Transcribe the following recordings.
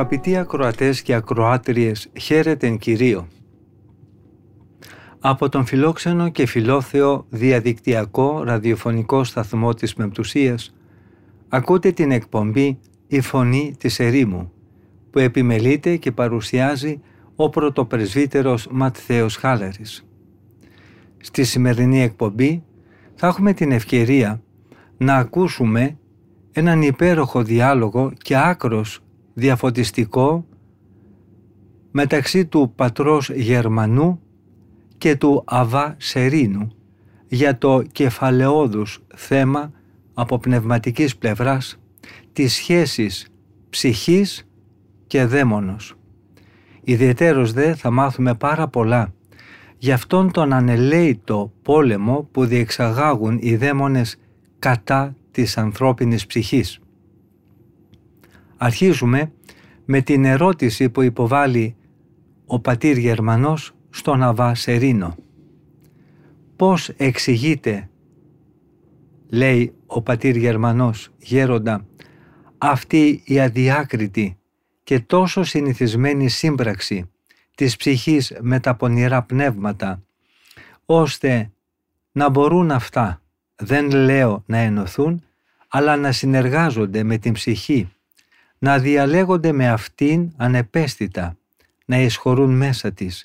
Αγαπητοί ακροατές και ακροάτριες, χαίρετεν Κυρίο. Από τον φιλόξενο και φιλόθεο διαδικτυακό ραδιοφωνικό σταθμό της Μεμπτουσίας ακούτε την εκπομπή «Η Φωνή της Ερήμου» που επιμελείται και παρουσιάζει ο πρωτοπρεσβύτερος Ματθαίος Χάλαρης. Στη σημερινή εκπομπή θα έχουμε την ευκαιρία να ακούσουμε έναν υπέροχο διάλογο και άκρος διαφωτιστικό μεταξύ του πατρός Γερμανού και του Αβά Σερίνου για το κεφαλαιόδους θέμα από πνευματικής πλευράς της σχέσης ψυχής και δαίμονος. Ιδιαιτέρως δε θα μάθουμε πάρα πολλά για αυτόν τον ανελαίητο πόλεμο που διεξαγάγουν οι δαίμονες κατά της ανθρώπινης ψυχής. Αρχίζουμε με την ερώτηση που υποβάλλει ο πατήρ Γερμανός στον Αβά Σερίνο. Πώς εξηγείται, λέει ο πατήρ Γερμανός γέροντα, αυτή η αδιάκριτη και τόσο συνηθισμένη σύμπραξη της ψυχής με τα πονηρά πνεύματα, ώστε να μπορούν αυτά, δεν λέω να ενωθούν, αλλά να συνεργάζονται με την ψυχή, να διαλέγονται με αυτήν ανεπαίσθητα, να εισχωρούν μέσα της,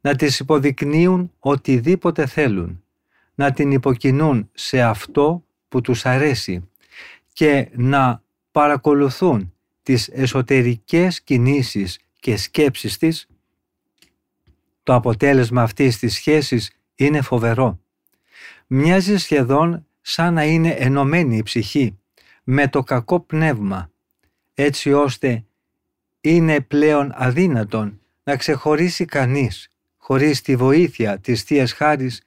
να τις υποδεικνύουν οτιδήποτε θέλουν, να την υποκινούν σε αυτό που τους αρέσει και να παρακολουθούν τις εσωτερικές κινήσεις και σκέψεις της, το αποτέλεσμα αυτής της σχέσης είναι φοβερό. Μοιάζει σχεδόν σαν να είναι ενωμένη η ψυχή με το κακό πνεύμα, έτσι ώστε είναι πλέον αδύνατον να ξεχωρίσει κανείς, χωρίς τη βοήθεια της Θείας Χάρης,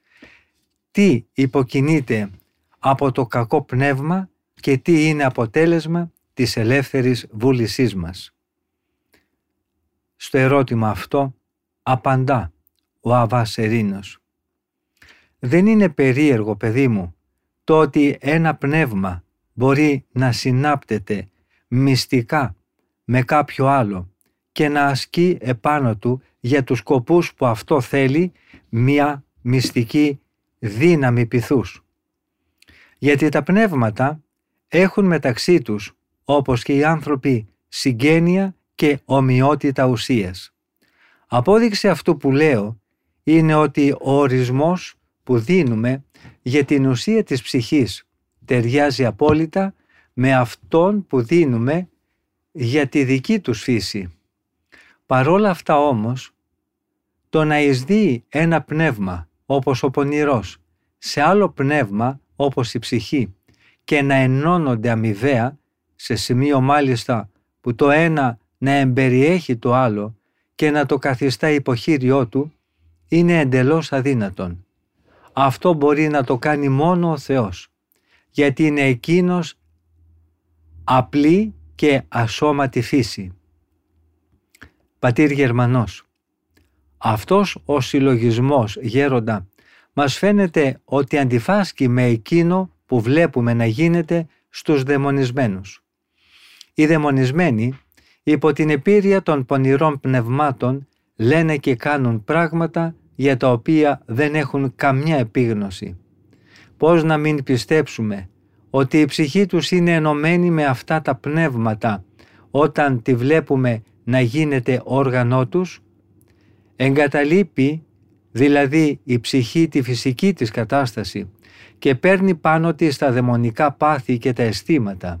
τι υποκινείται από το κακό πνεύμα και τι είναι αποτέλεσμα της ελεύθερης βούλησής μας. Στο ερώτημα αυτό απαντά ο Αβάς Ερήνος. Δεν είναι περίεργο παιδί μου το ότι ένα πνεύμα μπορεί να συνάπτεται μυστικά με κάποιο άλλο και να ασκεί επάνω του για τους σκοπούς που αυτό θέλει μια μυστική δύναμη πυθούς. Γιατί τα πνεύματα έχουν μεταξύ τους όπως και οι άνθρωποι συγγένεια και ομοιότητα ουσίας. Απόδειξη αυτού που λέω είναι ότι ο ορισμός που δίνουμε για την ουσία της ψυχής ταιριάζει απόλυτα με αυτόν που δίνουμε για τη δική τους φύση. Παρόλα αυτά όμως, το να εισδύει ένα πνεύμα όπως ο πονηρός σε άλλο πνεύμα όπως η ψυχή και να ενώνονται αμοιβαία σε σημείο μάλιστα που το ένα να εμπεριέχει το άλλο και να το καθιστά υποχείριό του, είναι εντελώς αδύνατον. Αυτό μπορεί να το κάνει μόνο ο Θεός, γιατί είναι Εκείνος απλή και ασώματη φύση. Πατήρ Γερμανός Αυτός ο συλλογισμός γέροντα μας φαίνεται ότι αντιφάσκει με εκείνο που βλέπουμε να γίνεται στους δαιμονισμένους. Οι δαιμονισμένοι υπό την επίρρεια των πονηρών πνευμάτων λένε και κάνουν πράγματα για τα οποία δεν έχουν καμιά επίγνωση. Πώς να μην πιστέψουμε ότι η ψυχή τους είναι ενωμένη με αυτά τα πνεύματα όταν τη βλέπουμε να γίνεται όργανό τους. Εγκαταλείπει δηλαδή η ψυχή τη φυσική της κατάσταση και παίρνει πάνω της τα δαιμονικά πάθη και τα αισθήματα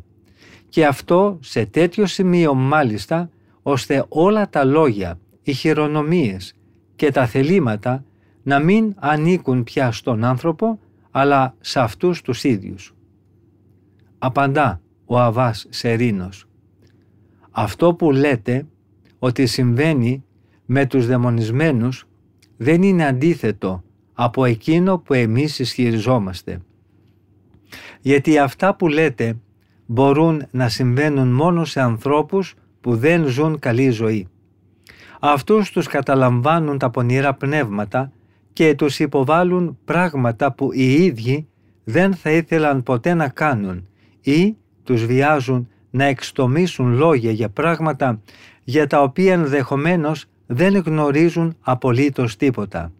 και αυτό σε τέτοιο σημείο μάλιστα ώστε όλα τα λόγια, οι χειρονομίες και τα θελήματα να μην ανήκουν πια στον άνθρωπο αλλά σε αυτούς τους ίδιους. Απαντά ο Αβάς Σερίνος. Αυτό που λέτε ότι συμβαίνει με τους δαιμονισμένους δεν είναι αντίθετο από εκείνο που εμείς ισχυριζόμαστε. Γιατί αυτά που λέτε μπορούν να συμβαίνουν μόνο σε ανθρώπους που δεν ζουν καλή ζωή. Αυτούς τους καταλαμβάνουν τα πονηρά πνεύματα και τους υποβάλλουν πράγματα που οι ίδιοι δεν θα ήθελαν ποτέ να κάνουν ή τους βιάζουν να εξτομίσουν λόγια για πράγματα για τα οποία ενδεχομένως δεν γνωρίζουν απολύτως τίποτα.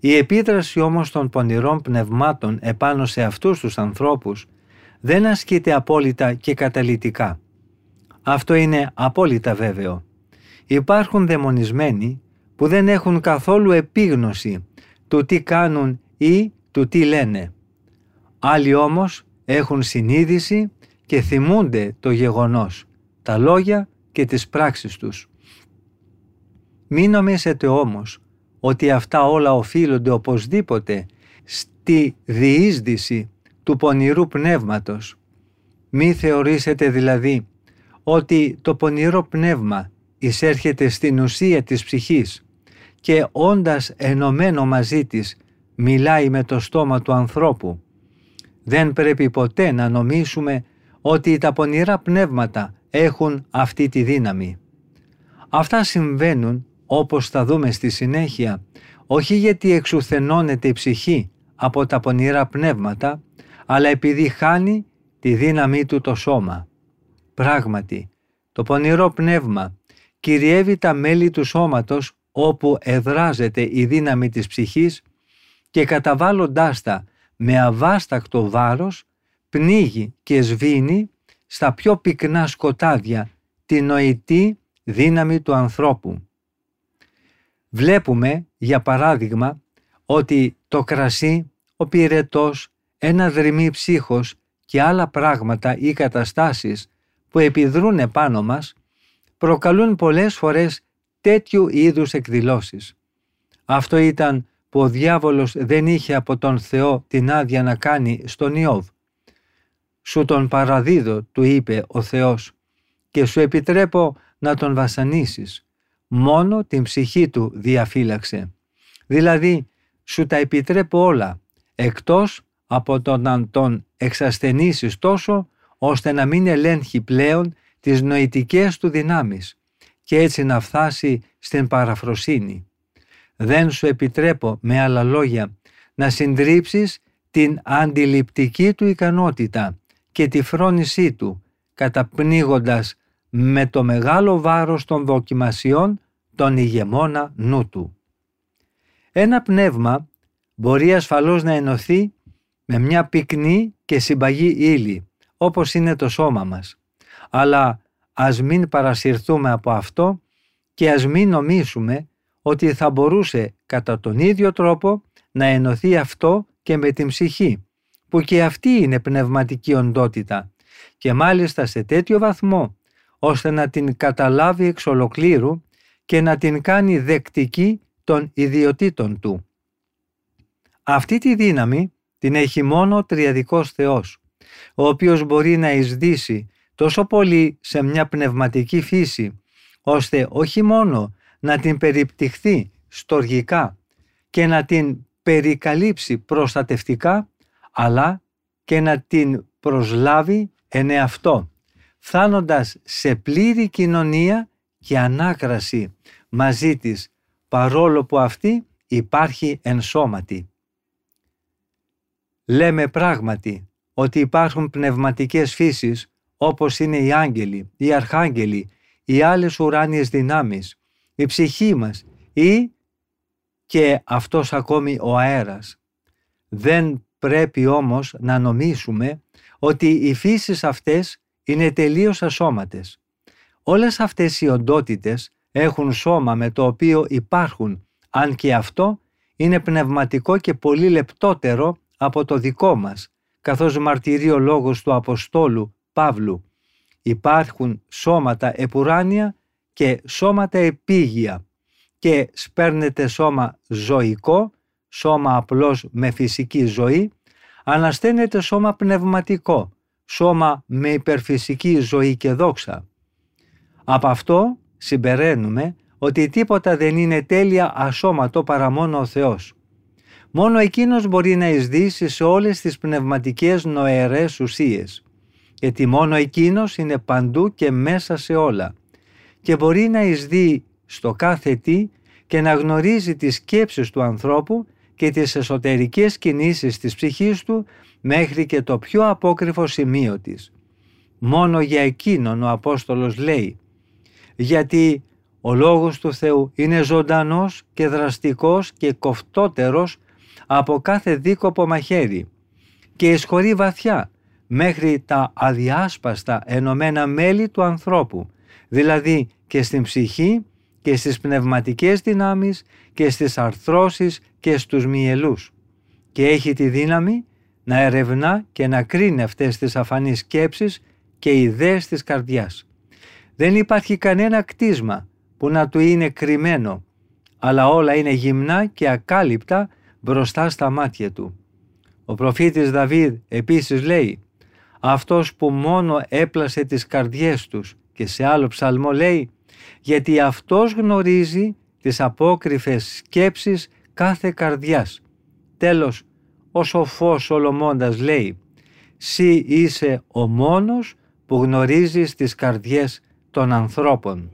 Η επίδραση όμως των πονηρών πνευμάτων επάνω σε αυτούς τους ανθρώπους δεν ασκείται απόλυτα και καταλυτικά. Αυτό είναι απόλυτα βέβαιο. Υπάρχουν δαιμονισμένοι που δεν έχουν καθόλου επίγνωση του τι κάνουν ή του τι λένε. Άλλοι όμως έχουν συνείδηση και θυμούνται το γεγονός, τα λόγια και τις πράξεις τους. Μην νομίζετε όμως ότι αυτά όλα οφείλονται οπωσδήποτε στη διείσδυση του πονηρού πνεύματος. Μη θεωρήσετε δηλαδή ότι το πονηρό πνεύμα εισέρχεται στην ουσία της ψυχής και όντας ενωμένο μαζί της μιλάει με το στόμα του ανθρώπου. Δεν πρέπει ποτέ να νομίσουμε ότι τα πονηρά πνεύματα έχουν αυτή τη δύναμη. Αυτά συμβαίνουν όπως θα δούμε στη συνέχεια όχι γιατί εξουθενώνεται η ψυχή από τα πονηρά πνεύματα αλλά επειδή χάνει τη δύναμή του το σώμα. Πράγματι, το πονηρό πνεύμα κυριεύει τα μέλη του σώματος όπου εδράζεται η δύναμη της ψυχής και καταβάλλοντάς τα με αβάστακτο βάρος πνίγει και σβήνει στα πιο πυκνά σκοτάδια τη νοητή δύναμη του ανθρώπου. Βλέπουμε, για παράδειγμα, ότι το κρασί, ο πυρετός, ένα δρυμή ψύχος και άλλα πράγματα ή καταστάσεις που επιδρούν επάνω μας προκαλούν πολλές φορές τέτοιου είδους εκδηλώσεις. Αυτό ήταν που ο διάβολος δεν είχε από τον Θεό την άδεια να κάνει στον Ιώβ. «Σου τον παραδίδω», του είπε ο Θεός, «και σου επιτρέπω να τον βασανίσεις. Μόνο την ψυχή του διαφύλαξε. Δηλαδή, σου τα επιτρέπω όλα, εκτός από το να τον εξασθενήσεις τόσο, ώστε να μην ελέγχει πλέον τις νοητικές του δυνάμεις και έτσι να φτάσει στην παραφροσύνη. Δεν σου επιτρέπω, με άλλα λόγια, να συντρίψεις την αντιληπτική του ικανότητα και τη φρόνησή του, καταπνίγοντας με το μεγάλο βάρος των δοκιμασιών τον ηγεμόνα νου του. Ένα πνεύμα μπορεί ασφαλώς να ενωθεί με μια πυκνή και συμπαγή ύλη, όπως είναι το σώμα μας. Αλλά ας μην παρασυρθούμε από αυτό και ας μην νομίσουμε ότι θα μπορούσε κατά τον ίδιο τρόπο να ενωθεί αυτό και με την ψυχή, που και αυτή είναι πνευματική οντότητα και μάλιστα σε τέτοιο βαθμό ώστε να την καταλάβει εξ ολοκλήρου και να την κάνει δεκτική των ιδιωτήτων του. Αυτή τη δύναμη την έχει μόνο ο Τριαδικός Θεός, ο οποίος μπορεί να εισδύσει τόσο πολύ σε μια πνευματική φύση, ώστε όχι μόνο να την περιπτυχθεί στοργικά και να την περικαλύψει προστατευτικά, αλλά και να την προσλάβει εν εαυτό, φτάνοντας σε πλήρη κοινωνία και ανάκραση μαζί της, παρόλο που αυτή υπάρχει εν σώματι. Λέμε πράγματι ότι υπάρχουν πνευματικές φύσεις όπως είναι οι άγγελοι, οι αρχάγγελοι, οι άλλες ουράνιες δυνάμεις, η ψυχή μας ή και αυτός ακόμη ο αέρας. Δεν πρέπει όμως να νομίσουμε ότι οι φύσεις αυτές είναι τελείως ασώματες. Όλες αυτές οι οντότητες έχουν σώμα με το οποίο υπάρχουν, αν και αυτό είναι πνευματικό και πολύ λεπτότερο από το δικό μας, καθώς μαρτυρεί ο λόγος του Αποστόλου Παύλου. Υπάρχουν σώματα επουράνια και σώματα επίγεια και σπέρνεται σώμα ζωικό, σώμα απλώς με φυσική ζωή, ανασταίνεται σώμα πνευματικό, σώμα με υπερφυσική ζωή και δόξα. Από αυτό συμπεραίνουμε ότι τίποτα δεν είναι τέλεια ασώματο παρά μόνο ο Θεός. Μόνο Εκείνος μπορεί να εισδύσει σε όλες τις πνευματικές νοερές ουσίες, γιατί μόνο Εκείνος είναι παντού και μέσα σε όλα και μπορεί να εισδύει στο κάθε τι και να γνωρίζει τις σκέψεις του ανθρώπου και τις εσωτερικές κινήσεις της ψυχής του μέχρι και το πιο απόκριφο σημείο της. Μόνο για εκείνον ο Απόστολος λέει «Γιατί ο Λόγος του Θεού είναι ζωντανός και δραστικός και κοφτότερος από κάθε δίκοπο μαχαίρι και εισχωρεί βαθιά μέχρι τα αδιάσπαστα ενωμένα μέλη του ανθρώπου, δηλαδή και στην ψυχή και στις πνευματικές δυνάμεις και στις αρθρώσεις και στους μυελούς και έχει τη δύναμη να ερευνά και να κρίνει αυτές τις αφανείς σκέψεις και ιδέες της καρδιάς. Δεν υπάρχει κανένα κτίσμα που να του είναι κρυμμένο, αλλά όλα είναι γυμνά και ακάλυπτα μπροστά στα μάτια του. Ο προφήτης Δαβίδ επίσης λέει «Αυτός που μόνο έπλασε τις καρδιές τους» και σε άλλο ψαλμό λέει «Γιατί αυτός γνωρίζει τις απόκριφες σκέψεις κάθε καρδιάς». Τέλος, ο σοφός Σολομώντας λέει «Σύ είσαι ο μόνος που γνωρίζεις τις καρδιές των ανθρώπων».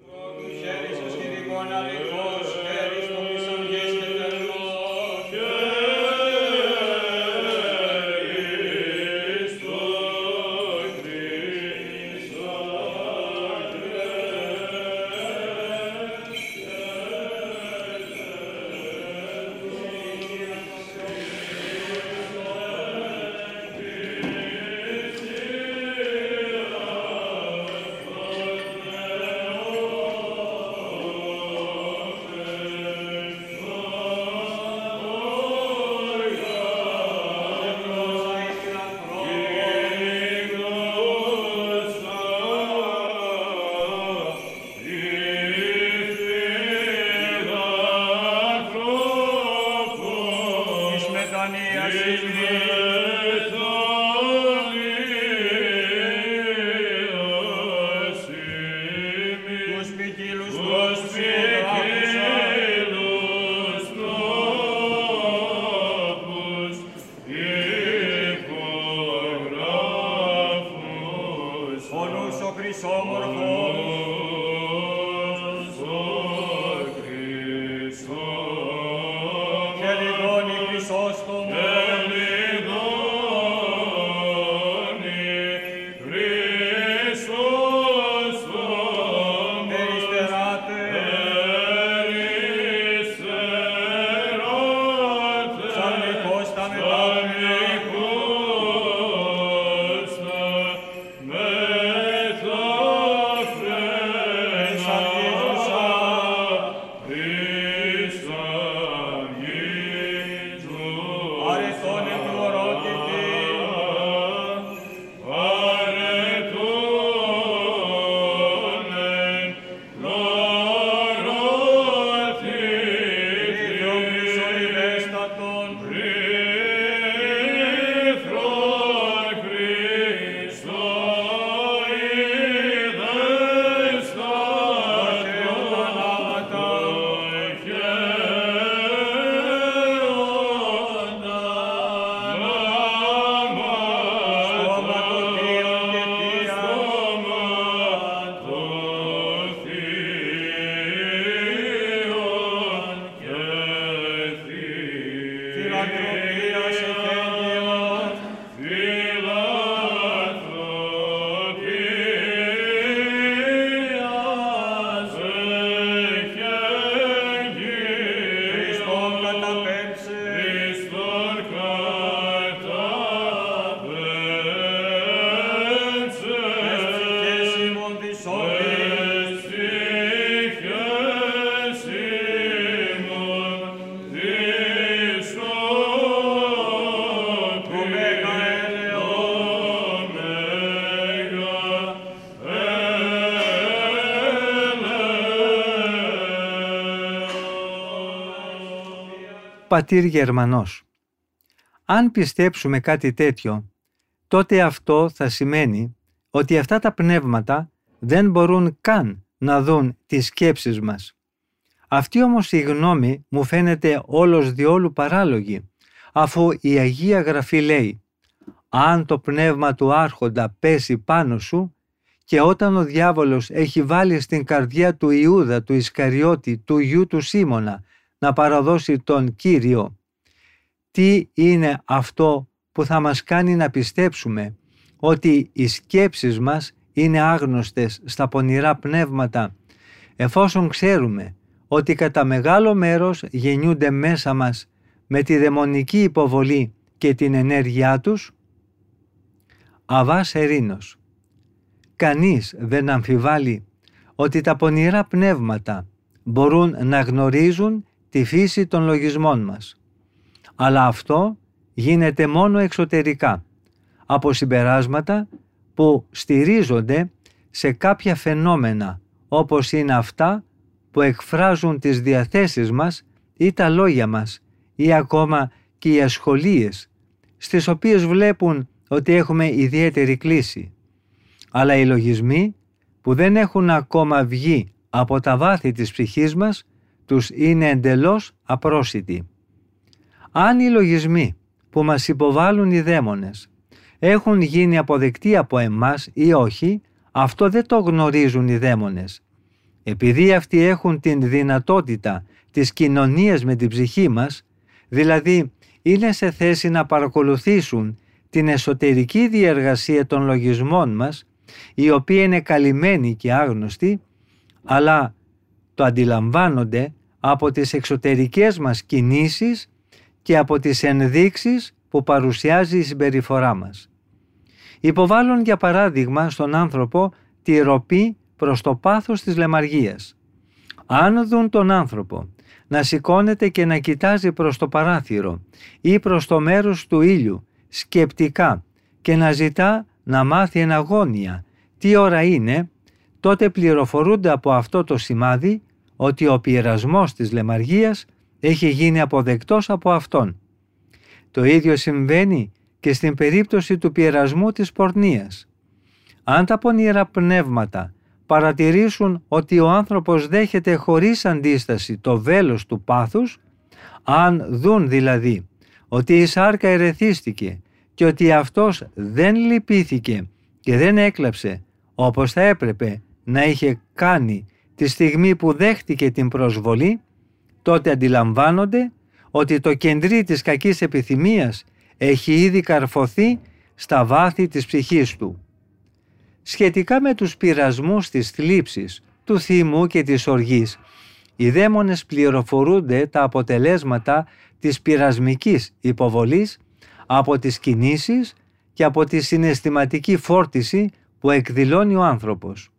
Πατήρ Γερμανός. Αν πιστέψουμε κάτι τέτοιο, τότε αυτό θα σημαίνει ότι αυτά τα πνεύματα δεν μπορούν καν να δουν τις σκέψεις μας. Αυτή όμως η γνώμη μου φαίνεται όλος διόλου παράλογη, αφού η Αγία Γραφή λέει «Αν το πνεύμα του άρχοντα πέσει πάνω σου και όταν ο διάβολος έχει βάλει στην καρδιά του Ιούδα, του Ισκαριώτη, του γιου του Σίμωνα να παραδώσει τον Κύριο, τι είναι αυτό που θα μας κάνει να πιστέψουμε ότι οι σκέψεις μας είναι άγνωστες στα πονηρά πνεύματα εφόσον ξέρουμε ότι κατά μεγάλο μέρος γεννιούνται μέσα μας με τη δαιμονική υποβολή και την ενέργειά τους; Αβάς Ερήνος Κανείς δεν αμφιβάλλει ότι τα πονηρά πνεύματα μπορούν να γνωρίζουν τη φύση των λογισμών μας. Αλλά αυτό γίνεται μόνο εξωτερικά, από συμπεράσματα που στηρίζονται σε κάποια φαινόμενα όπως είναι αυτά που εκφράζουν τις διαθέσεις μας ή τα λόγια μας ή ακόμα και οι ασχολίες στις οποίες βλέπουν ότι έχουμε ιδιαίτερη κλίση. Αλλά οι λογισμοί που δεν έχουν ακόμα βγει από τα βάθη της ψυχής μας τους είναι εντελώς απρόσιτοι. Αν οι λογισμοί που μας υποβάλλουν οι δαίμονες έχουν γίνει αποδεκτοί από εμάς ή όχι, αυτό δεν το γνωρίζουν οι δαίμονες. Επειδή αυτοί έχουν την δυνατότητα της κοινωνίας με την ψυχή μας, δηλαδή είναι σε θέση να παρακολουθήσουν την εσωτερική διεργασία των λογισμών μας, η οποία είναι καλυμμένη και άγνωστη, αλλά το αντιλαμβάνονται από τις εξωτερικές μας κινήσεις και από τις ενδείξεις που παρουσιάζει η συμπεριφορά μας. Υποβάλλουν για παράδειγμα στον άνθρωπο τη ροπή προς το πάθος της λεμαργίας. Αν δουν τον άνθρωπο να σηκώνεται και να κοιτάζει προς το παράθυρο ή προς το μέρος του ήλιου σκεπτικά και να ζητά να μάθει εναγώνια τι ώρα είναι, τότε πληροφορούνται από αυτό το σημάδι ότι ο πειρασμός της λεμαργίας έχει γίνει αποδεκτός από αυτόν. Το ίδιο συμβαίνει και στην περίπτωση του πειρασμού της πορνείας. Αν τα πονηρά πνεύματα παρατηρήσουν ότι ο άνθρωπος δέχεται χωρίς αντίσταση το βέλος του πάθους, αν δουν δηλαδή ότι η σάρκα ερεθίστηκε και ότι αυτός δεν λυπήθηκε και δεν έκλαψε όπως θα έπρεπε να είχε κάνει τη στιγμή που δέχτηκε την προσβολή, τότε αντιλαμβάνονται ότι το κεντρί της κακής επιθυμίας έχει ήδη καρφωθεί στα βάθη της ψυχής του. Σχετικά με τους πειρασμούς της θλίψης, του θυμού και της οργής, οι δαίμονες πληροφορούνται τα αποτελέσματα της πειρασμικής υποβολής από τις κινήσεις και από τη συναισθηματική φόρτιση που εκδηλώνει ο άνθρωπος.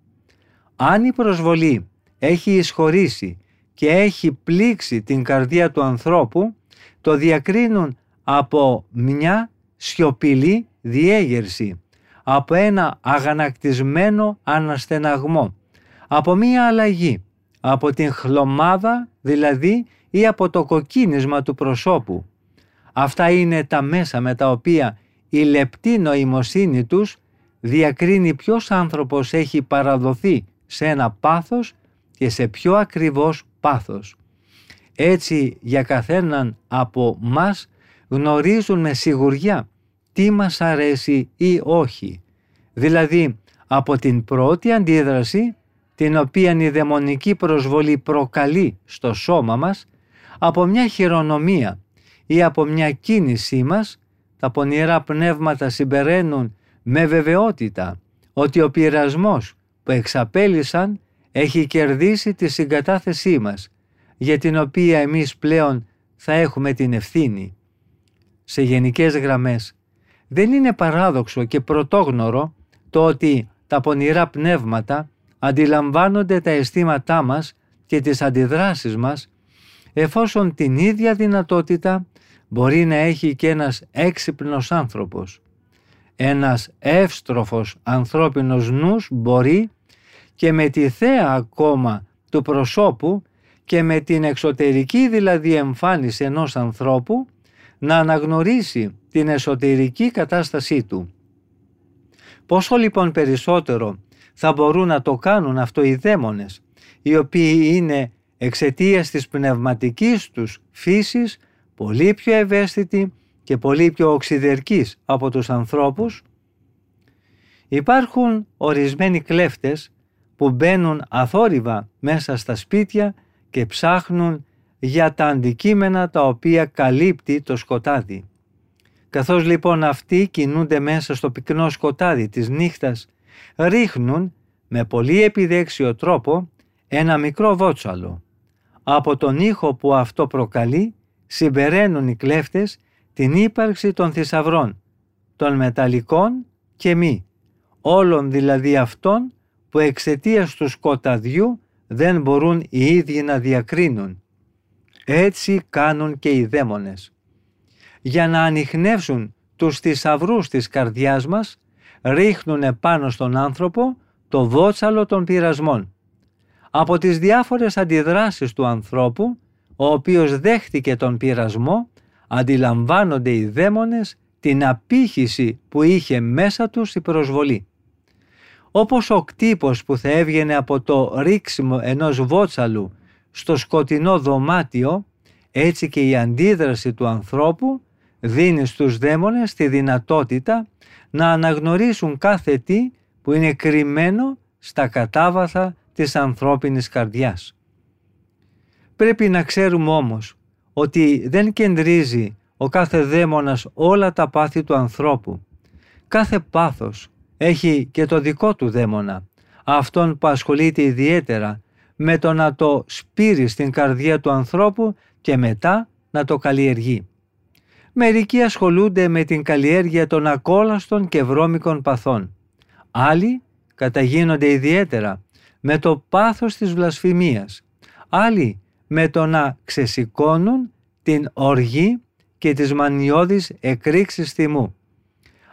Αν η προσβολή έχει εισχωρήσει και έχει πλήξει την καρδία του ανθρώπου, το διακρίνουν από μια σιωπηλή διέγερση, από ένα αγανακτισμένο αναστεναγμό, από μια αλλαγή, από την χλωμάδα δηλαδή ή από το κοκκίνισμα του προσώπου. Αυτά είναι τα μέσα με τα οποία η λεπτή νοημοσύνη τους διακρίνει ποιος άνθρωπος έχει παραδοθεί σε ένα πάθος και σε πιο ακριβώς πάθος. Έτσι για καθέναν από μας γνωρίζουν με σιγουριά τι μας αρέσει ή όχι. Δηλαδή από την πρώτη αντίδραση την οποία η δαιμονική προσβολή προκαλεί στο σώμα μας, από μια χειρονομία ή από μια κίνησή μας, τα πονηρά πνεύματα συμπεραίνουν με βεβαιότητα ότι ο πειρασμός που εξαπέλυσαν έχει κερδίσει τη συγκατάθεσή μας, για την οποία εμείς πλέον θα έχουμε την ευθύνη. Σε γενικές γραμμές, δεν είναι παράδοξο και πρωτόγνωρο το ότι τα πονηρά πνεύματα αντιλαμβάνονται τα αισθήματά μας και τις αντιδράσεις μας, εφόσον την ίδια δυνατότητα μπορεί να έχει και ένας έξυπνος άνθρωπος. Ένας εύστροφος ανθρώπινος νους μπορεί και με τη θέα ακόμα του προσώπου και με την εξωτερική δηλαδή εμφάνιση ενός ανθρώπου να αναγνωρίσει την εσωτερική κατάστασή του. Πόσο λοιπόν περισσότερο θα μπορούν να το κάνουν αυτό οι δαίμονες, οι οποίοι είναι εξαιτίας της πνευματικής τους φύσης πολύ πιο ευαίσθητοι και πολύ πιο οξυδερκείς από τους ανθρώπους. Υπάρχουν ορισμένοι κλέφτες που μπαίνουν αθόρυβα μέσα στα σπίτια και ψάχνουν για τα αντικείμενα τα οποία καλύπτει το σκοτάδι. Καθώς λοιπόν αυτοί κινούνται μέσα στο πυκνό σκοτάδι της νύχτας, ρίχνουν με πολύ επιδέξιο τρόπο ένα μικρό βότσαλο. Από τον ήχο που αυτό προκαλεί συμπεραίνουν οι κλέφτες την ύπαρξη των θησαυρών, των μεταλλικών και μη, όλων δηλαδή αυτών που εξαιτίας του σκοταδιού δεν μπορούν οι ίδιοι να διακρίνουν. Έτσι κάνουν και οι δαίμονες. Για να ανοιχνεύσουν τους θησαυρούς της καρδιάς μας, ρίχνουν επάνω στον άνθρωπο το βότσαλο των πειρασμών. Από τις διάφορες αντιδράσεις του ανθρώπου, ο οποίος δέχτηκε τον πειρασμό, αντιλαμβάνονται οι δαίμονες την απήχηση που είχε μέσα τους η προσβολή. Όπως ο κτύπος που θα έβγαινε από το ρίξιμο ενός βότσαλου στο σκοτεινό δωμάτιο, έτσι και η αντίδραση του ανθρώπου δίνει στους δαίμονες τη δυνατότητα να αναγνωρίσουν κάθε τι που είναι κρυμμένο στα κατάβαθα της ανθρώπινης καρδιάς. Πρέπει να ξέρουμε όμως ότι δεν κεντρίζει ο κάθε δαίμονας όλα τα πάθη του ανθρώπου. Κάθε πάθος έχει και το δικό του δαίμονα, αυτόν που ασχολείται ιδιαίτερα με το να το σπείρει στην καρδιά του ανθρώπου και μετά να το καλλιεργεί. Μερικοί ασχολούνται με την καλλιέργεια των ακόλαστων και βρώμικων παθών. Άλλοι καταγίνονται ιδιαίτερα με το πάθος της βλασφημίας. Άλλοι με το να ξεσηκώνουν την οργή και τις μανιώδεις εκρήξεις θυμού.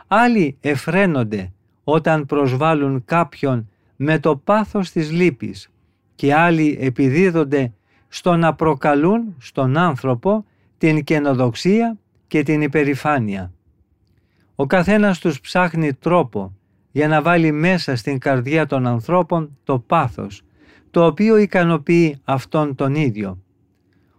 Άλλοι εφραίνονται όταν προσβάλλουν κάποιον με το πάθος της λύπης και άλλοι επιδίδονται στο να προκαλούν στον άνθρωπο την καινοδοξία και την υπερηφάνεια. Ο καθένας τους ψάχνει τρόπο για να βάλει μέσα στην καρδιά των ανθρώπων το πάθος, το οποίο ικανοποιεί αυτόν τον ίδιο.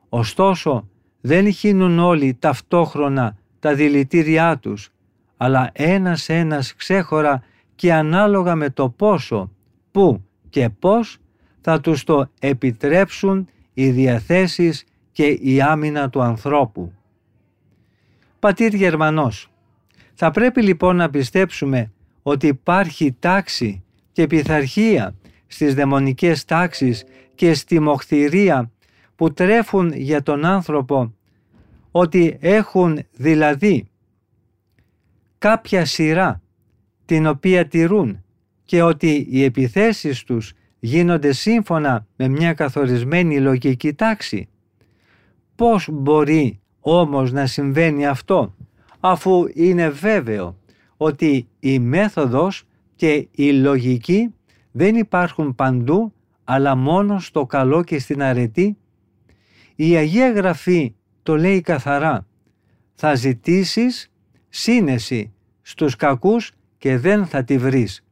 Ωστόσο, δεν χύνουν όλοι ταυτόχρονα τα δηλητήριά τους, αλλά ένας-ένας ξέχωρα και ανάλογα με το πόσο, πού και πώς θα τους το επιτρέψουν οι διαθέσεις και η άμυνα του ανθρώπου. Πατήρ Γερμανός, θα πρέπει λοιπόν να πιστέψουμε ότι υπάρχει τάξη και πειθαρχία στις δαιμονικές τάξεις και στη μοχθηρία που τρέφουν για τον άνθρωπο ότι έχουν δηλαδή κάποια σειρά την οποία τηρούν και ότι οι επιθέσεις τους γίνονται σύμφωνα με μια καθορισμένη λογική τάξη. Πώς μπορεί όμως να συμβαίνει αυτό αφού είναι βέβαιο ότι η μέθοδος και η λογική δεν υπάρχουν παντού αλλά μόνο στο καλό και στην αρετή; Η Αγία Γραφή το λέει καθαρά. Θα ζητήσεις σύνεση στους κακούς και δεν θα τη βρεις.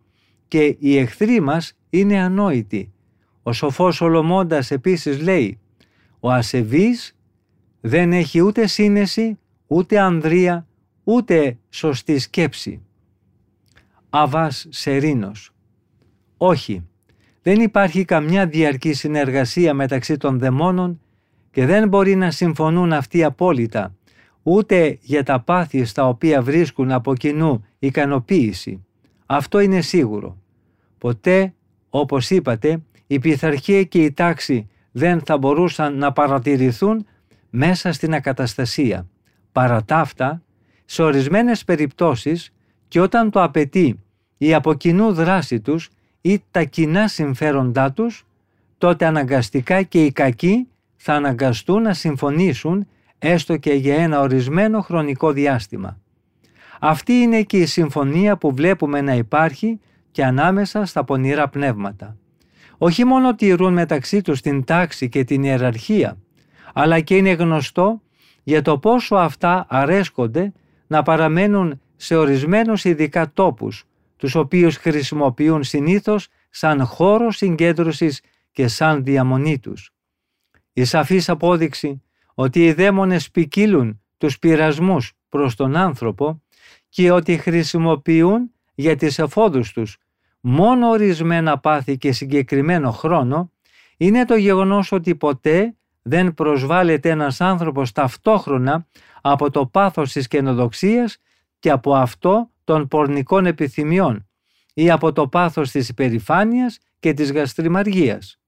Και οι εχθροί μας είναι ανόητοι. Ο σοφός Σολομώντας επίσης λέει «Ο ασεβής δεν έχει ούτε σύνεση, ούτε ανδρεία, ούτε σωστή σκέψη». Αβάς Σερίνος Όχι, δεν υπάρχει καμιά διαρκή συνεργασία μεταξύ των δαιμόνων και δεν μπορεί να συμφωνούν αυτοί απόλυτα ούτε για τα πάθη στα οποία βρίσκουν από κοινού ικανοποίηση. Αυτό είναι σίγουρο. Ποτέ, όπως είπατε, η πειθαρχία και η τάξη δεν θα μπορούσαν να παρατηρηθούν μέσα στην ακαταστασία. Παρά τα αυτά, σε ορισμένες περιπτώσεις και όταν το απαιτεί η από κοινού δράση τους ή τα κοινά συμφέροντά τους, τότε αναγκαστικά και οι κακοί θα αναγκαστούν να συμφωνήσουν έστω και για ένα ορισμένο χρονικό διάστημα. Αυτή είναι και η συμφωνία που βλέπουμε να υπάρχει και ανάμεσα στα πονηρά πνεύματα. Όχι μόνο τηρούν μεταξύ τους την τάξη και την ιεραρχία, αλλά και είναι γνωστό για το πόσο αυτά αρέσκονται να παραμένουν σε ορισμένους ειδικά τόπους, τους οποίους χρησιμοποιούν συνήθως σαν χώρο συγκέντρωσης και σαν διαμονή τους. Η σαφής απόδειξη ότι οι δαίμονες ποικίλουν τους πειρασμούς προς τον άνθρωπο και ότι χρησιμοποιούν για τις εφόδους τους μόνο ορισμένα πάθη και συγκεκριμένο χρόνο είναι το γεγονός ότι ποτέ δεν προσβάλλεται ένας άνθρωπος ταυτόχρονα από το πάθος της καινοδοξίας και από αυτό των πορνικών επιθυμιών ή από το πάθος της υπερηφάνειας και της γαστριμαργίας.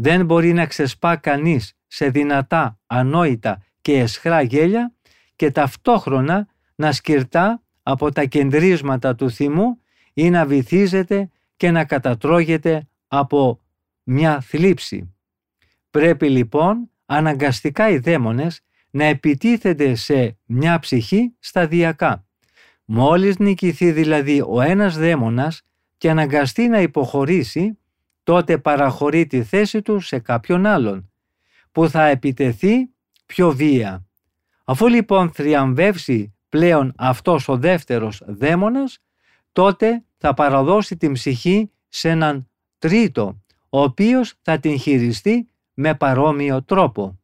Δεν μπορεί να ξεσπά κανείς σε δυνατά, ανόητα και εσχρά γέλια και ταυτόχρονα να σκυρτά από τα κεντρίσματα του θυμού ή να βυθίζεται και να κατατρώγεται από μια θλίψη. Πρέπει λοιπόν αναγκαστικά οι δαίμονες να επιτίθενται σε μια ψυχή σταδιακά. Μόλις νικηθεί δηλαδή ο ένας δαίμονας και αναγκαστεί να υποχωρήσει, τότε παραχωρεί τη θέση του σε κάποιον άλλον, που θα επιτεθεί πιο βία. Αφού λοιπόν θριαμβεύσει πλέον αυτός ο δεύτερος δαίμονας, τότε θα παραδώσει την ψυχή σε έναν τρίτο, ο οποίος θα την χειριστεί με παρόμοιο τρόπο.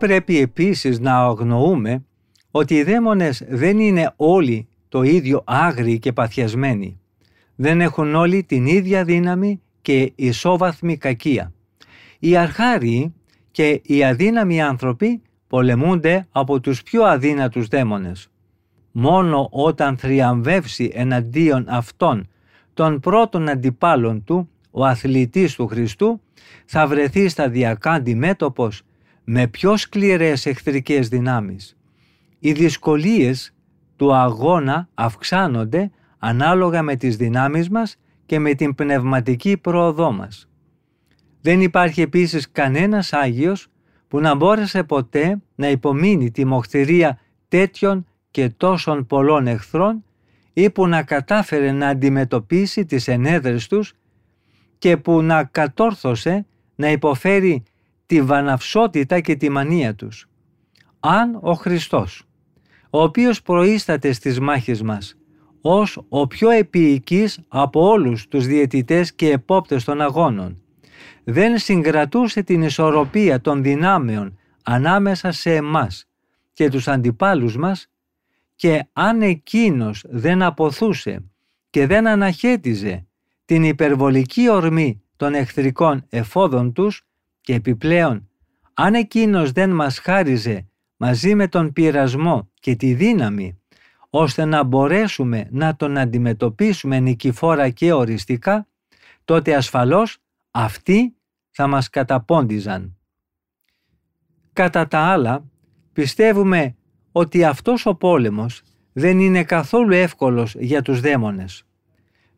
Πρέπει επίσης να αγνοούμε ότι οι δαίμονες δεν είναι όλοι το ίδιο άγριοι και παθιασμένοι. Δεν έχουν όλοι την ίδια δύναμη και ισόβαθμη κακία. Οι αρχάριοι και οι αδύναμοι άνθρωποι πολεμούνται από τους πιο αδύνατους δαίμονες. Μόνο όταν θριαμβεύσει εναντίον αυτών των πρώτων αντιπάλων του, ο αθλητής του Χριστού, θα βρεθεί σταδιακά αντιμέτωπος με πιο σκληρές εχθρικές δυνάμεις. Οι δυσκολίες του αγώνα αυξάνονται ανάλογα με τις δυνάμεις μας και με την πνευματική πρόοδό μας. Δεν υπάρχει επίσης κανένας Άγιος που να μπόρεσε ποτέ να υπομείνει τη μοχθηρία τέτοιων και τόσων πολλών εχθρών ή που να κατάφερε να αντιμετωπίσει τις ενέδρες τους και που να κατόρθωσε να υποφέρει τη βαναυσότητα και τη μανία τους. Αν ο Χριστός, ο οποίος προείσταται στις μάχες μας, ως ο πιο επίοικης από όλους τους διαιτητές και επόπτες των αγώνων, δεν συγκρατούσε την ισορροπία των δυνάμεων ανάμεσα σε εμάς και τους αντιπάλους μας και αν εκείνος δεν αποθούσε και δεν αναχέτιζε την υπερβολική ορμή των εχθρικών εφόδων τους και επιπλέον αν εκείνος δεν μας χάριζε μαζί με τον πειρασμό και τη δύναμη ώστε να μπορέσουμε να τον αντιμετωπίσουμε νικηφόρα και οριστικά, τότε ασφαλώς αυτοί θα μας καταπόντιζαν. Κατά τα άλλα, πιστεύουμε ότι αυτός ο πόλεμος δεν είναι καθόλου εύκολος για τους δαίμονες.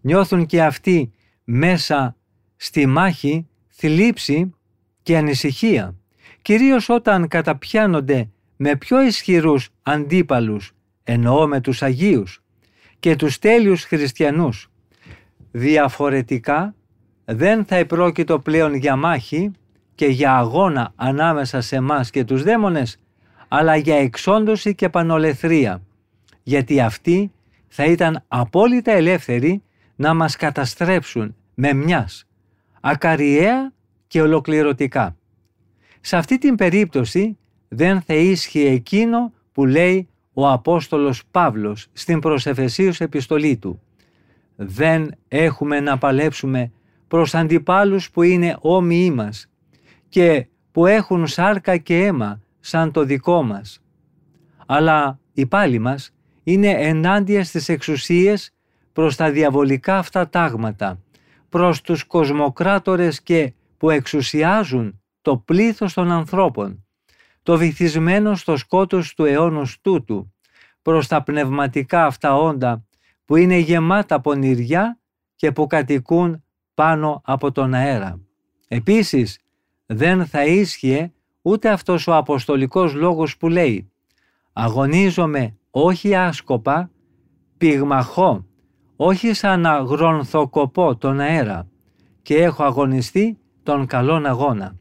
Νιώθουν και αυτοί μέσα στη μάχη θλίψη και ανησυχία, κυρίως όταν καταπιάνονται με πιο ισχυρούς αντίπαλους, εννοώ με τους Αγίους και τους τέλειους χριστιανούς. Διαφορετικά δεν θα επρόκειτο πλέον για μάχη και για αγώνα ανάμεσα σε μας και τους δαίμονες, αλλά για εξόντωση και πανολεθρία, γιατί αυτοί θα ήταν απόλυτα ελεύθεροι να μας καταστρέψουν με μιας, ακαριέα και ολοκληρωτικά. Σε αυτή την περίπτωση δεν θα ίσχυε εκείνο που λέει ο Απόστολος Παύλος στην προσεφεσίους επιστολή του. Δεν έχουμε να παλέψουμε προς αντιπάλους που είναι όμοιοι μας και που έχουν σάρκα και αίμα σαν το δικό μας. Αλλά οι πάλι μας είναι ενάντια στις εξουσίες προς τα διαβολικά αυτά τάγματα, προς τους κοσμοκράτορες και που εξουσιάζουν το πλήθος των ανθρώπων, το βυθισμένο στο σκότος του αιώνος τούτου, προς τα πνευματικά αυτά όντα που είναι γεμάτα πονηριά και που κατοικούν πάνω από τον αέρα. Επίσης, δεν θα ίσχυε ούτε αυτός ο αποστολικός λόγος που λέει «Αγωνίζομαι όχι άσκοπα, πυγμαχώ, όχι σαν να γρονθοκοπώ τον αέρα και έχω αγωνιστεί τον καλόν αγώνα».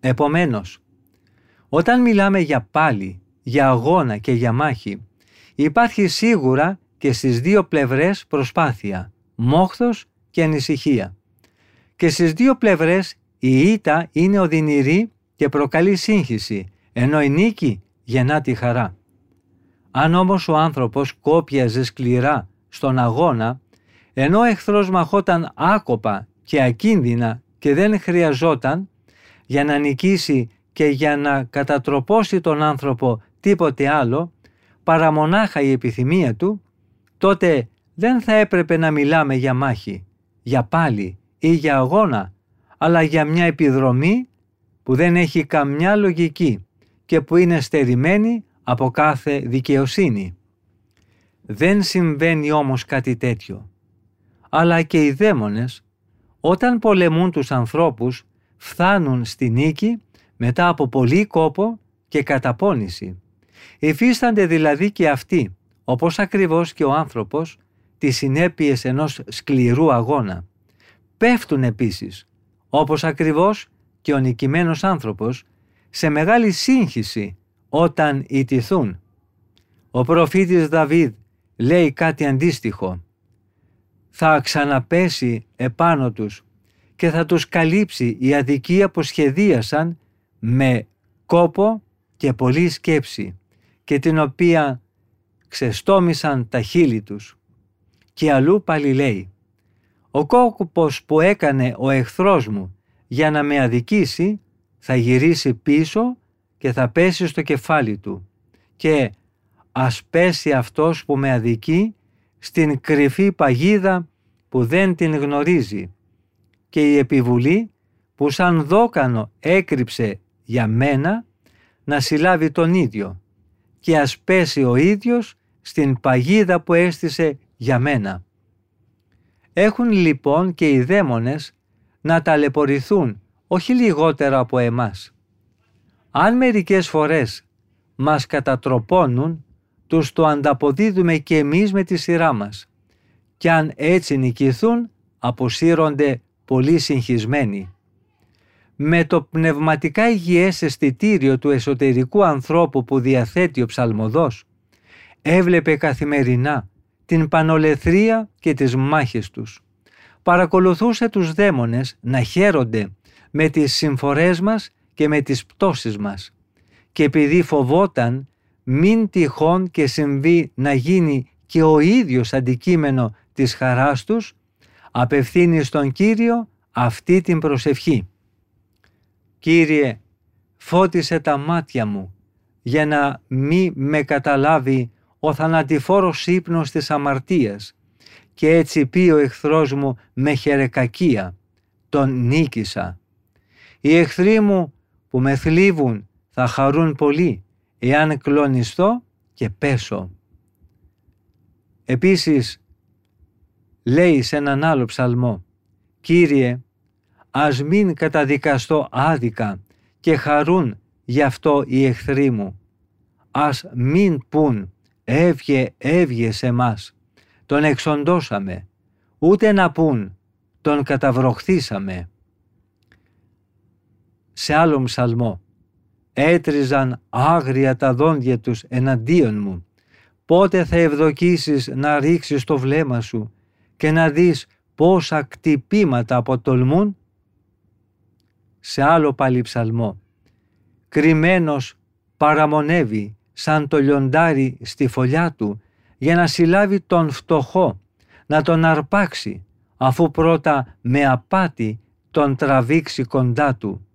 Επομένως, όταν μιλάμε για πάλι, για αγώνα και για μάχη, υπάρχει σίγουρα και στις δύο πλευρές προσπάθεια, μόχθος και ανησυχία. Και στις δύο πλευρές η ήττα είναι οδυνηρή και προκαλεί σύγχυση, ενώ η νίκη γεννά τη χαρά. Αν όμως ο άνθρωπος κόπιαζε σκληρά στον αγώνα, ενώ ο εχθρός μαχόταν άκοπα και ακίνδυνα και δεν χρειαζόταν για να νικήσει και για να κατατροπώσει τον άνθρωπο τίποτε άλλο, παρά μονάχα η επιθυμία του, τότε δεν θα έπρεπε να μιλάμε για μάχη, για πάλι ή για αγώνα, αλλά για μια επιδρομή που δεν έχει καμιά λογική και που είναι στερημένη από κάθε δικαιοσύνη. Δεν συμβαίνει όμως κάτι τέτοιο. Αλλά και οι δαίμονες, όταν πολεμούν τους ανθρώπους, φθάνουν στη νίκη μετά από πολύ κόπο και καταπώνηση. Υφίστανται δηλαδή και αυτοί, όπως ακριβώς και ο άνθρωπος, τις συνέπειες ενός σκληρού αγώνα. Πέφτουν επίσης, όπως ακριβώς και ο νικημένος άνθρωπος, σε μεγάλη σύγχυση όταν ιτηθούν. Ο προφήτης Δαβίδ λέει κάτι αντίστοιχο. Θα ξαναπέσει επάνω τους και θα τους καλύψει η αδικία που σχεδίασαν με κόπο και πολλή σκέψη και την οποία ξεστόμησαν τα χείλη τους. Και αλλού πάλι λέει «Ο κόκκοπος που έκανε ο εχθρός μου για να με αδικήσει θα γυρίσει πίσω και θα πέσει στο κεφάλι του και ας πέσει αυτός που με αδικεί στην κρυφή παγίδα που δεν την γνωρίζει και η επιβουλή που σαν δόκανο έκρυψε για μένα να συλλάβει τον ίδιο και ας πέσει ο ίδιος στην παγίδα που έστησε για μένα. Έχουν λοιπόν και οι δαίμονες να ταλαιπωρηθούν όχι λιγότερα από εμάς. Αν μερικές φορές μας κατατροπώνουν, τους το ανταποδίδουμε και εμείς με τη σειρά μας. Κι αν έτσι νικηθούν, αποσύρονται πολύ συγχυσμένοι. Με το πνευματικά υγιές αισθητήριο του εσωτερικού ανθρώπου που διαθέτει ο ψαλμοδός, έβλεπε καθημερινά την πανολεθρία και τις μάχες τους. Παρακολουθούσε τους δαίμονες να χαίρονται με τις συμφορές μας και με τις πτώσεις μας. Και επειδή φοβόταν μην τυχόν και συμβεί να γίνει και ο ίδιος αντικείμενο της χαράς τους, απευθύνει στον Κύριο αυτή την προσευχή. Κύριε, φώτισε τα μάτια μου για να μη με καταλάβει ο θανατηφόρος ύπνος της αμαρτίας και έτσι πει ο εχθρός μου με χερεκακία, τον νίκησα. Οι εχθροί μου που με θλίβουν θα χαρούν πολύ εάν κλονιστώ και πέσω. Επίσης λέει σε έναν άλλο ψαλμό «Κύριε, ας μην καταδικαστώ άδικα και χαρούν γι' αυτό οι εχθροί μου. Ας μην πούν έβγε, έβγε σε μας, τον εξοντώσαμε, ούτε να πούν τον καταβροχθήσαμε» σε άλλο ψαλμό. Έτριζαν άγρια τα δόντια τους εναντίον μου. Πότε θα ευδοκίσεις να ρίξεις το βλέμμα σου και να δεις πόσα κτυπήματα αποτολμούν; Σε άλλο πάλι ψαλμό. Κρυμμένος παραμονεύει σαν το λιοντάρι στη φωλιά του για να συλλάβει τον φτωχό, να τον αρπάξει, αφού πρώτα με απάτη τον τραβήξει κοντά του.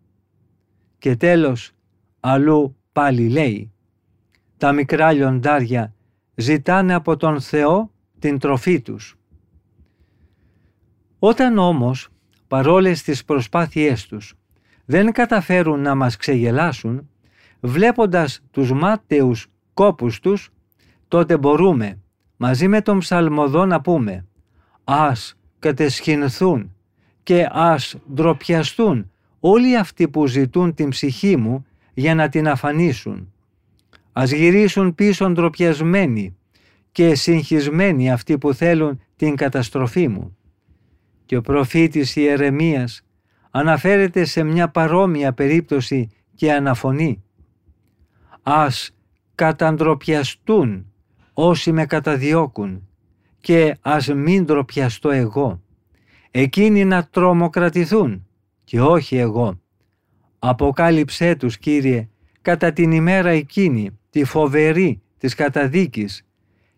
Και τέλος, αλλού πάλι λέει «Τα μικρά λιοντάρια ζητάνε από τον Θεό την τροφή τους». Όταν όμως, παρόλες τις προσπάθειές τους, δεν καταφέρουν να μας ξεγελάσουν, βλέποντας τους μάταιους κόπους τους, τότε μπορούμε μαζί με τον ψαλμοδό να πούμε «Ας κατεσχυνθούν και ας ντροπιαστούν όλοι αυτοί που ζητούν την ψυχή μου για να την αφανίσουν. Ας γυρίσουν πίσω ντροπιασμένοι και συγχυσμένοι αυτοί που θέλουν την καταστροφή μου. Και ο προφήτης Ιερεμίας αναφέρεται σε μια παρόμοια περίπτωση και αναφωνεί. Ας καταντροπιαστούν όσοι με καταδιώκουν και ας μην ντροπιαστώ εγώ. Εκείνοι να τρομοκρατηθούν και όχι εγώ. Αποκάλυψέ τους, Κύριε, κατά την ημέρα εκείνη, τη φοβερή της καταδίκης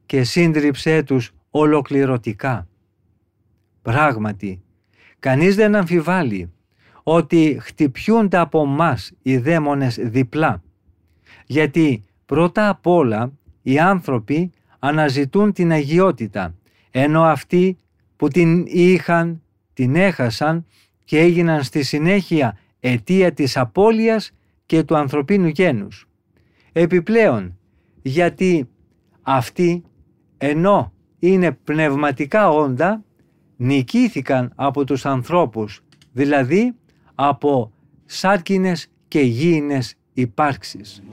και σύντριψέ τους ολοκληρωτικά. Πράγματι, κανείς δεν αμφιβάλλει ότι χτυπιούνται από μας οι δαίμονες διπλά, γιατί πρώτα απ' όλα οι άνθρωποι αναζητούν την αγιότητα, ενώ αυτοί που την είχαν, την έχασαν και έγιναν στη συνέχεια αιτία της απώλειας και του ανθρωπίνου γένους. Επιπλέον, γιατί αυτοί ενώ είναι πνευματικά όντα, νικήθηκαν από τους ανθρώπους, δηλαδή από σάρκινες και γήινες υπάρξεις.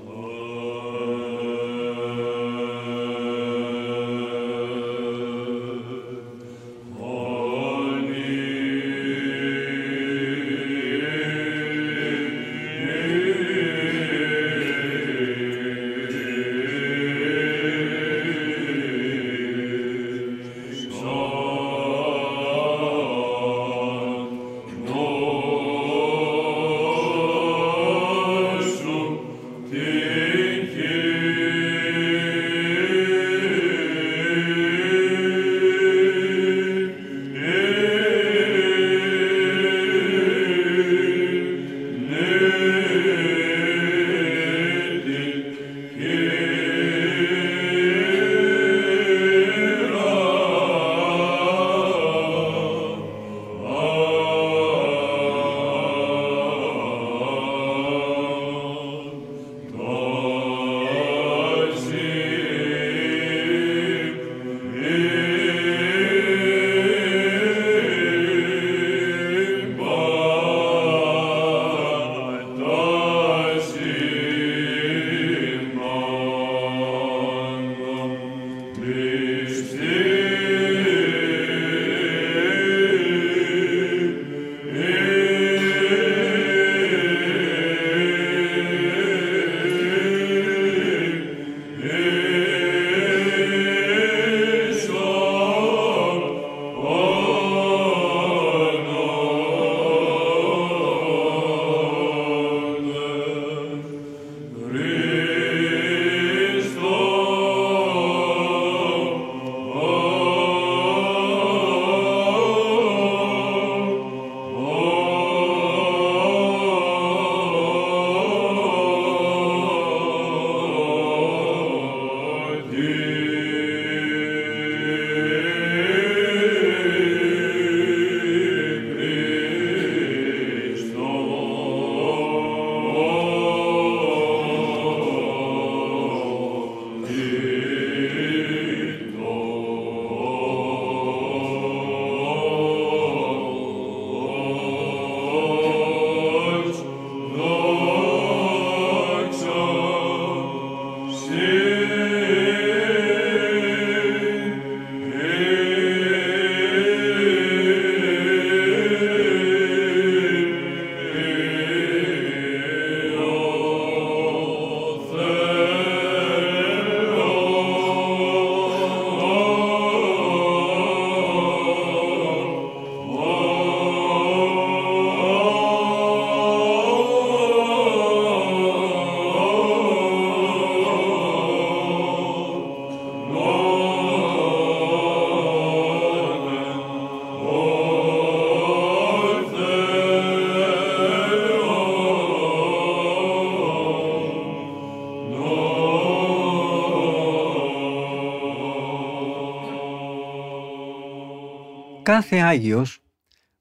Κάθε Άγιος,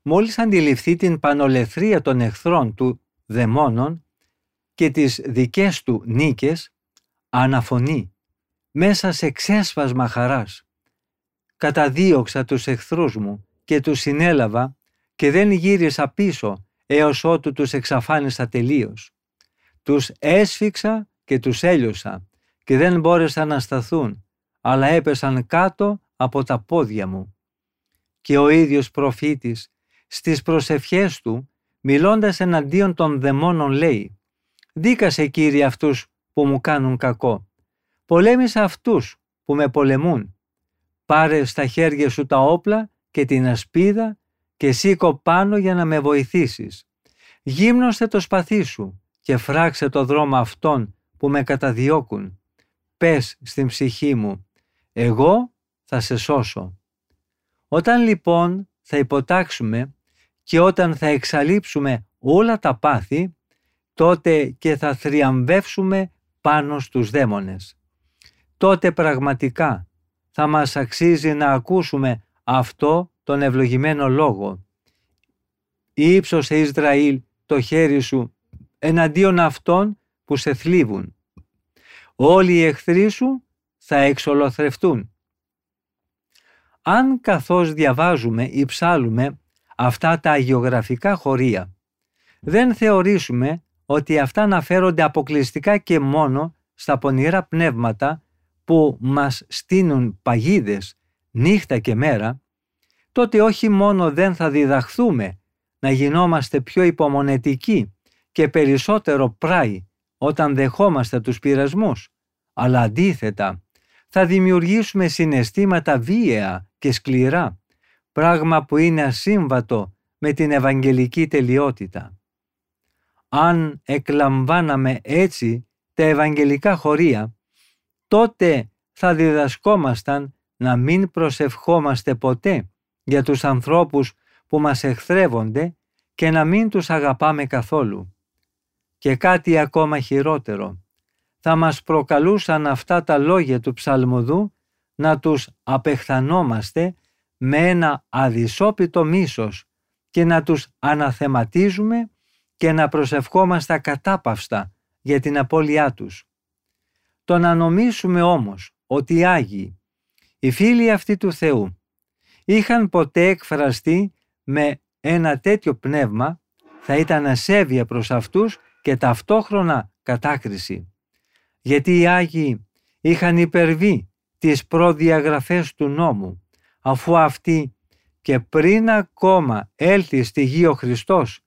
μόλις αντιληφθεί την πανολεθρία των εχθρών του δαιμόνων και τις δικές του νίκες, αναφωνεί μέσα σε ξέσπασμα χαράς. Καταδίωξα τους εχθρούς μου και τους συνέλαβα και δεν γύρισα πίσω έως ότου τους εξαφάνισα τελείως. Τους έσφιξα και τους έλειωσα και δεν μπόρεσαν να σταθούν, αλλά έπεσαν κάτω από τα πόδια μου. Και ο ίδιος προφήτης στις προσευχές του, μιλώντας εναντίον των δαιμόνων λέει «Δίκασε Κύριε αυτούς που μου κάνουν κακό, πολέμησα αυτούς που με πολεμούν, πάρε στα χέρια σου τα όπλα και την ασπίδα και σήκω πάνω για να με βοηθήσεις. Γύμνωσε το σπαθί σου και φράξε το δρόμο αυτών που με καταδιώκουν. Πες στην ψυχή μου, εγώ θα σε σώσω. Όταν λοιπόν θα υποτάξουμε και όταν θα εξαλείψουμε όλα τα πάθη, τότε και θα θριαμβεύσουμε πάνω στους δαίμονες. Τότε πραγματικά θα μας αξίζει να ακούσουμε αυτό τον ευλογημένο λόγο. Ήψωσε Ισραήλ το χέρι σου εναντίον αυτών που σε θλίβουν. Όλοι οι εχθροί σου θα εξολοθρευτούν. Αν καθώς διαβάζουμε ή ψάλουμε αυτά τα αγιογραφικά χωρία, δεν θεωρήσουμε ότι αυτά αναφέρονται αποκλειστικά και μόνο στα πονηρά πνεύματα που μας στείνουν παγίδες νύχτα και μέρα, τότε όχι μόνο δεν θα διδαχθούμε να γινόμαστε πιο υπομονετικοί και περισσότερο πράοι όταν δεχόμαστε τους πειρασμούς, αλλά αντίθετα θα δημιουργήσουμε συναισθήματα βίαια και σκληρά, πράγμα που είναι ασύμβατο με την Ευαγγελική τελειότητα. Αν εκλαμβάναμε έτσι τα Ευαγγελικά χωρία, τότε θα διδασκόμασταν να μην προσευχόμαστε ποτέ για τους ανθρώπους που μας εχθρεύονται και να μην τους αγαπάμε καθόλου. Και κάτι ακόμα χειρότερο, θα μας προκαλούσαν αυτά τα λόγια του ψαλμοδού να τους απεχθανόμαστε με ένα αδυσόπιτο μίσος και να τους αναθεματίζουμε και να προσευχόμαστε κατάπαυστα για την απώλειά τους. Το να νομίσουμε όμως ότι οι Άγιοι, οι φίλοι αυτοί του Θεού, είχαν ποτέ εκφραστεί με ένα τέτοιο πνεύμα θα ήταν ασέβεια προς αυτούς και ταυτόχρονα κατάκριση. Γιατί οι Άγιοι είχαν υπερβεί τις προδιαγραφές του νόμου, αφού αυτοί και πριν ακόμα έλθει στη γη ο Χριστός,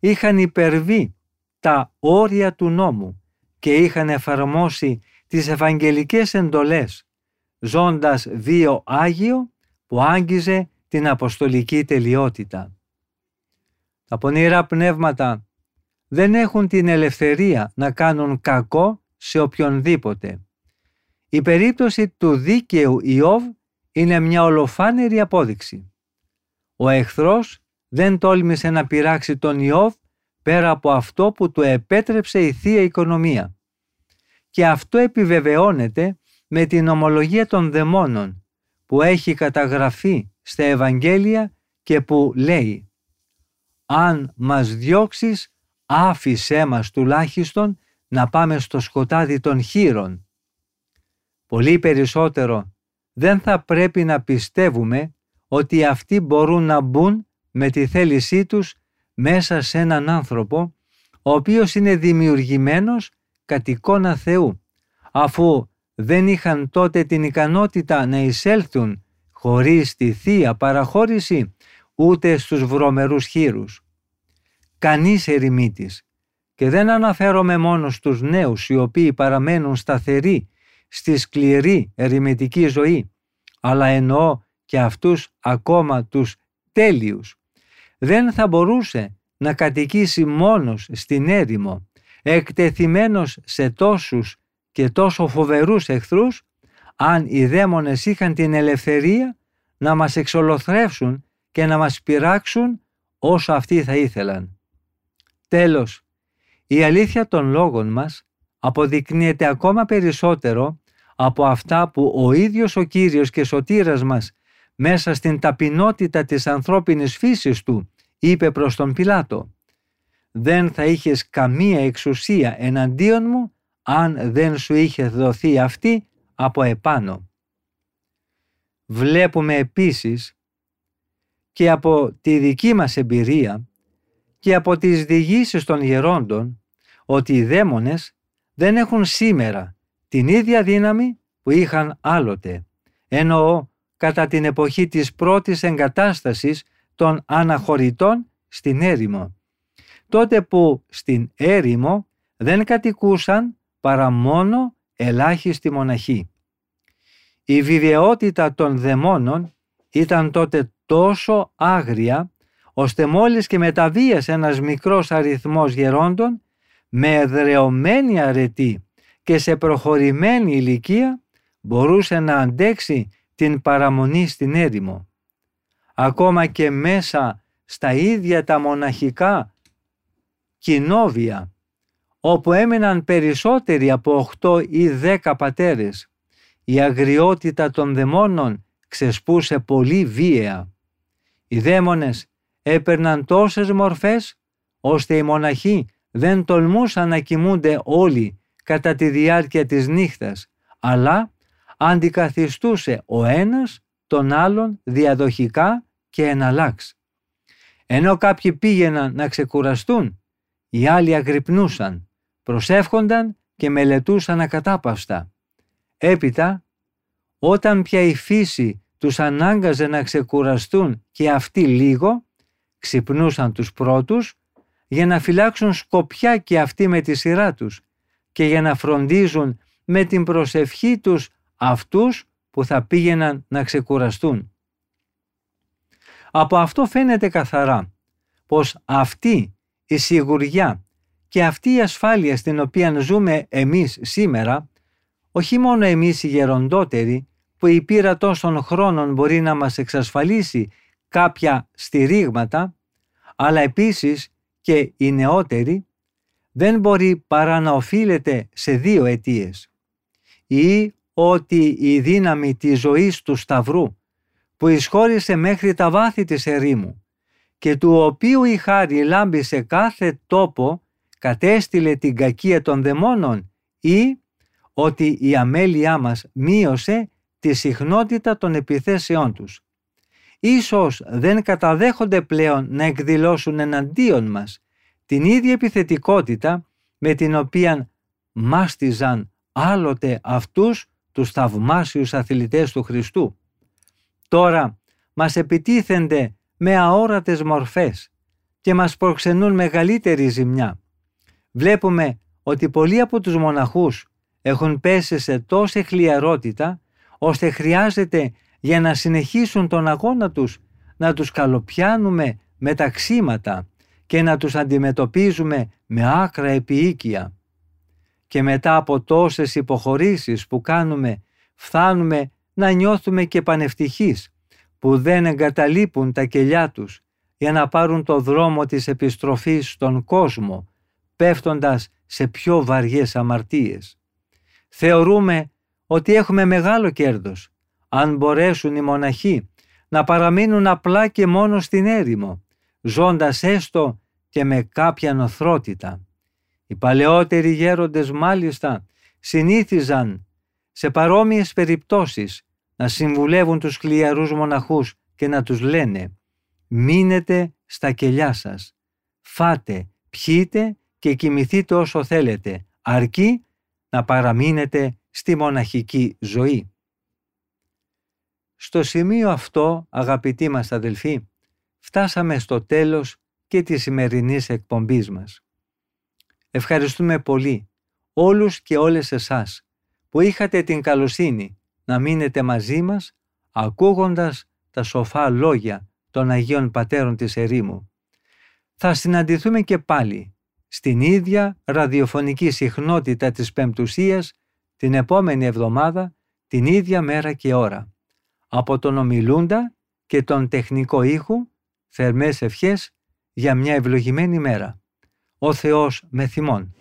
είχαν υπερβεί τα όρια του νόμου και είχαν εφαρμόσει τις ευαγγελικές εντολές, ζώντας βίο Άγιο που άγγιζε την αποστολική τελειότητα. Τα πονηρά πνεύματα δεν έχουν την ελευθερία να κάνουν κακό σε οποιονδήποτε. Η περίπτωση του δίκαιου Ιώβ είναι μια ολοφάνερη απόδειξη. Ο εχθρός δεν τόλμησε να πειράξει τον Ιώβ πέρα από αυτό που του επέτρεψε η Θεία Οικονομία. Και αυτό επιβεβαιώνεται με την ομολογία των δαιμόνων που έχει καταγραφεί στα Ευαγγέλια και που λέει «Αν μας διώξεις, άφησέ μας τουλάχιστον να πάμε στο σκοτάδι των χείρων». Πολύ περισσότερο δεν θα πρέπει να πιστεύουμε ότι αυτοί μπορούν να μπουν με τη θέλησή τους μέσα σε έναν άνθρωπο ο οποίος είναι δημιουργημένος κατ' εικόνα Θεού αφού δεν είχαν τότε την ικανότητα να εισέλθουν χωρίς τη Θεία παραχώρηση ούτε στους βρωμερούς χείρους. Κανείς ερημίτης και δεν αναφέρομαι μόνο στους νέους οι οποίοι παραμένουν σταθεροί στη σκληρή ερημητική ζωή, αλλά εννοώ και αυτούς ακόμα τους τέλειους. Δεν θα μπορούσε να κατοικήσει μόνος στην έρημο, εκτεθειμένος σε τόσους και τόσο φοβερούς εχθρούς, αν οι δαίμονες είχαν την ελευθερία να μας εξολοθρεύσουν και να μας πειράξουν όσο αυτοί θα ήθελαν. Τέλος, η αλήθεια των λόγων μας αποδεικνύεται ακόμα περισσότερο από αυτά που ο ίδιος ο Κύριος και Σωτήρας μας μέσα στην ταπεινότητα της ανθρώπινης φύσης του, είπε προς τον Πιλάτο «Δεν θα είχες καμία εξουσία εναντίον μου αν δεν σου είχε δοθεί αυτή από επάνω». Βλέπουμε επίσης και από τη δική μας εμπειρία και από τις διηγήσεις των γερόντων ότι οι δαίμονες δεν έχουν σήμερα την ίδια δύναμη που είχαν άλλοτε. Εννοώ κατά την εποχή της πρώτης εγκατάστασης των αναχωρητών στην έρημο. Τότε που στην έρημο δεν κατοικούσαν παρά μόνο ελάχιστη μοναχοί. Η βιβλιότητα των δαιμόνων ήταν τότε τόσο άγρια ώστε μόλις και μεταβίασε ένας μικρός αριθμός γερόντων με εδρεωμένη αρετή και σε προχωρημένη ηλικία μπορούσε να αντέξει την παραμονή στην έρημο. Ακόμα και μέσα στα ίδια τα μοναχικά κοινόβια όπου έμεναν περισσότεροι από 8 ή 10 πατέρες η αγριότητα των δαιμόνων ξεσπούσε πολύ βίαια. Οι δαίμονες έπαιρναν τόσες μορφές ώστε οι μοναχοί δεν τολμούσαν να κοιμούνται όλοι κατά τη διάρκεια της νύχτας, αλλά αντικαθιστούσε ο ένας τον άλλον διαδοχικά και εναλλάξ. Ενώ κάποιοι πήγαιναν να ξεκουραστούν, οι άλλοι αγρυπνούσαν, προσεύχονταν και μελετούσαν ακατάπαυστα. Έπειτα, όταν πια η φύση τους ανάγκαζε να ξεκουραστούν και αυτοί λίγο, ξυπνούσαν τους πρώτους για να φυλάξουν σκοπιά και αυτοί με τη σειρά τους και για να φροντίζουν με την προσευχή τους αυτούς που θα πήγαιναν να ξεκουραστούν. Από αυτό φαίνεται καθαρά πως αυτή η σιγουριά και αυτή η ασφάλεια στην οποία ζούμε εμείς σήμερα, όχι μόνο εμείς οι γεροντότεροι, που η πείρα τόσων χρόνων μπορεί να μας εξασφαλίσει κάποια στηρίγματα, αλλά επίσης και οι νεότεροι, δεν μπορεί παρά να οφείλεται σε δύο αιτίες. Ή ότι η δύναμη της ζωής του Σταυρού που εισχώρησε μέχρι τα βάθη της ερήμου και του οποίου η χάρη λάμπει σε κάθε τόπο κατέστηλε την κακία των δαιμόνων ή ότι η αμέλειά μας μείωσε τη συχνότητα των επιθέσεών τους. Ίσως δεν καταδέχονται πλέον να εκδηλώσουν εναντίον μας την ίδια επιθετικότητα με την οποία μάστιζαν άλλοτε αυτούς τους θαυμάσιους αθλητές του Χριστού. Τώρα μας επιτίθενται με αόρατες μορφές και μας προξενούν μεγαλύτερη ζημιά. Βλέπουμε ότι πολλοί από τους μοναχούς έχουν πέσει σε τόση χλιαρότητα ώστε χρειάζεται για να συνεχίσουν τον αγώνα τους να τους καλοπιάνουμε με ταξίματα και να τους αντιμετωπίζουμε με άκρα επίοικια και μετά από τόσες υποχωρήσεις που κάνουμε φτάνουμε να νιώθουμε και πανευτυχείς που δεν εγκαταλείπουν τα κελιά τους για να πάρουν το δρόμο της επιστροφής στον κόσμο πέφτοντας σε πιο βαριές αμαρτίες. Θεωρούμε ότι έχουμε μεγάλο κέρδος αν μπορέσουν οι μοναχοί να παραμείνουν απλά και μόνο στην έρημο, ζώντας έστω και με κάποια νοθρότητα. Οι παλαιότεροι γέροντες μάλιστα συνήθιζαν σε παρόμοιες περιπτώσεις να συμβουλεύουν τους χλιαρούς μοναχούς και να τους λένε «Μείνετε στα κελιά σας, φάτε, πιείτε και κοιμηθείτε όσο θέλετε, αρκεί να παραμείνετε στη μοναχική ζωή». Στο σημείο αυτό, αγαπητοί μας αδελφοί, φτάσαμε στο τέλος και της σημερινής εκπομπής μας. Ευχαριστούμε πολύ όλους και όλες εσάς που είχατε την καλοσύνη να μείνετε μαζί μας ακούγοντας τα σοφά λόγια των Αγίων Πατέρων της Ερήμου. Θα συναντηθούμε και πάλι στην ίδια ραδιοφωνική συχνότητα της Πεμπτουσίας την επόμενη εβδομάδα, την ίδια μέρα και ώρα. Από τον ομιλούντα και τον τεχνικό ήχου, θερμές ευχές για μια ευλογημένη μέρα ο Θεός με θυμών.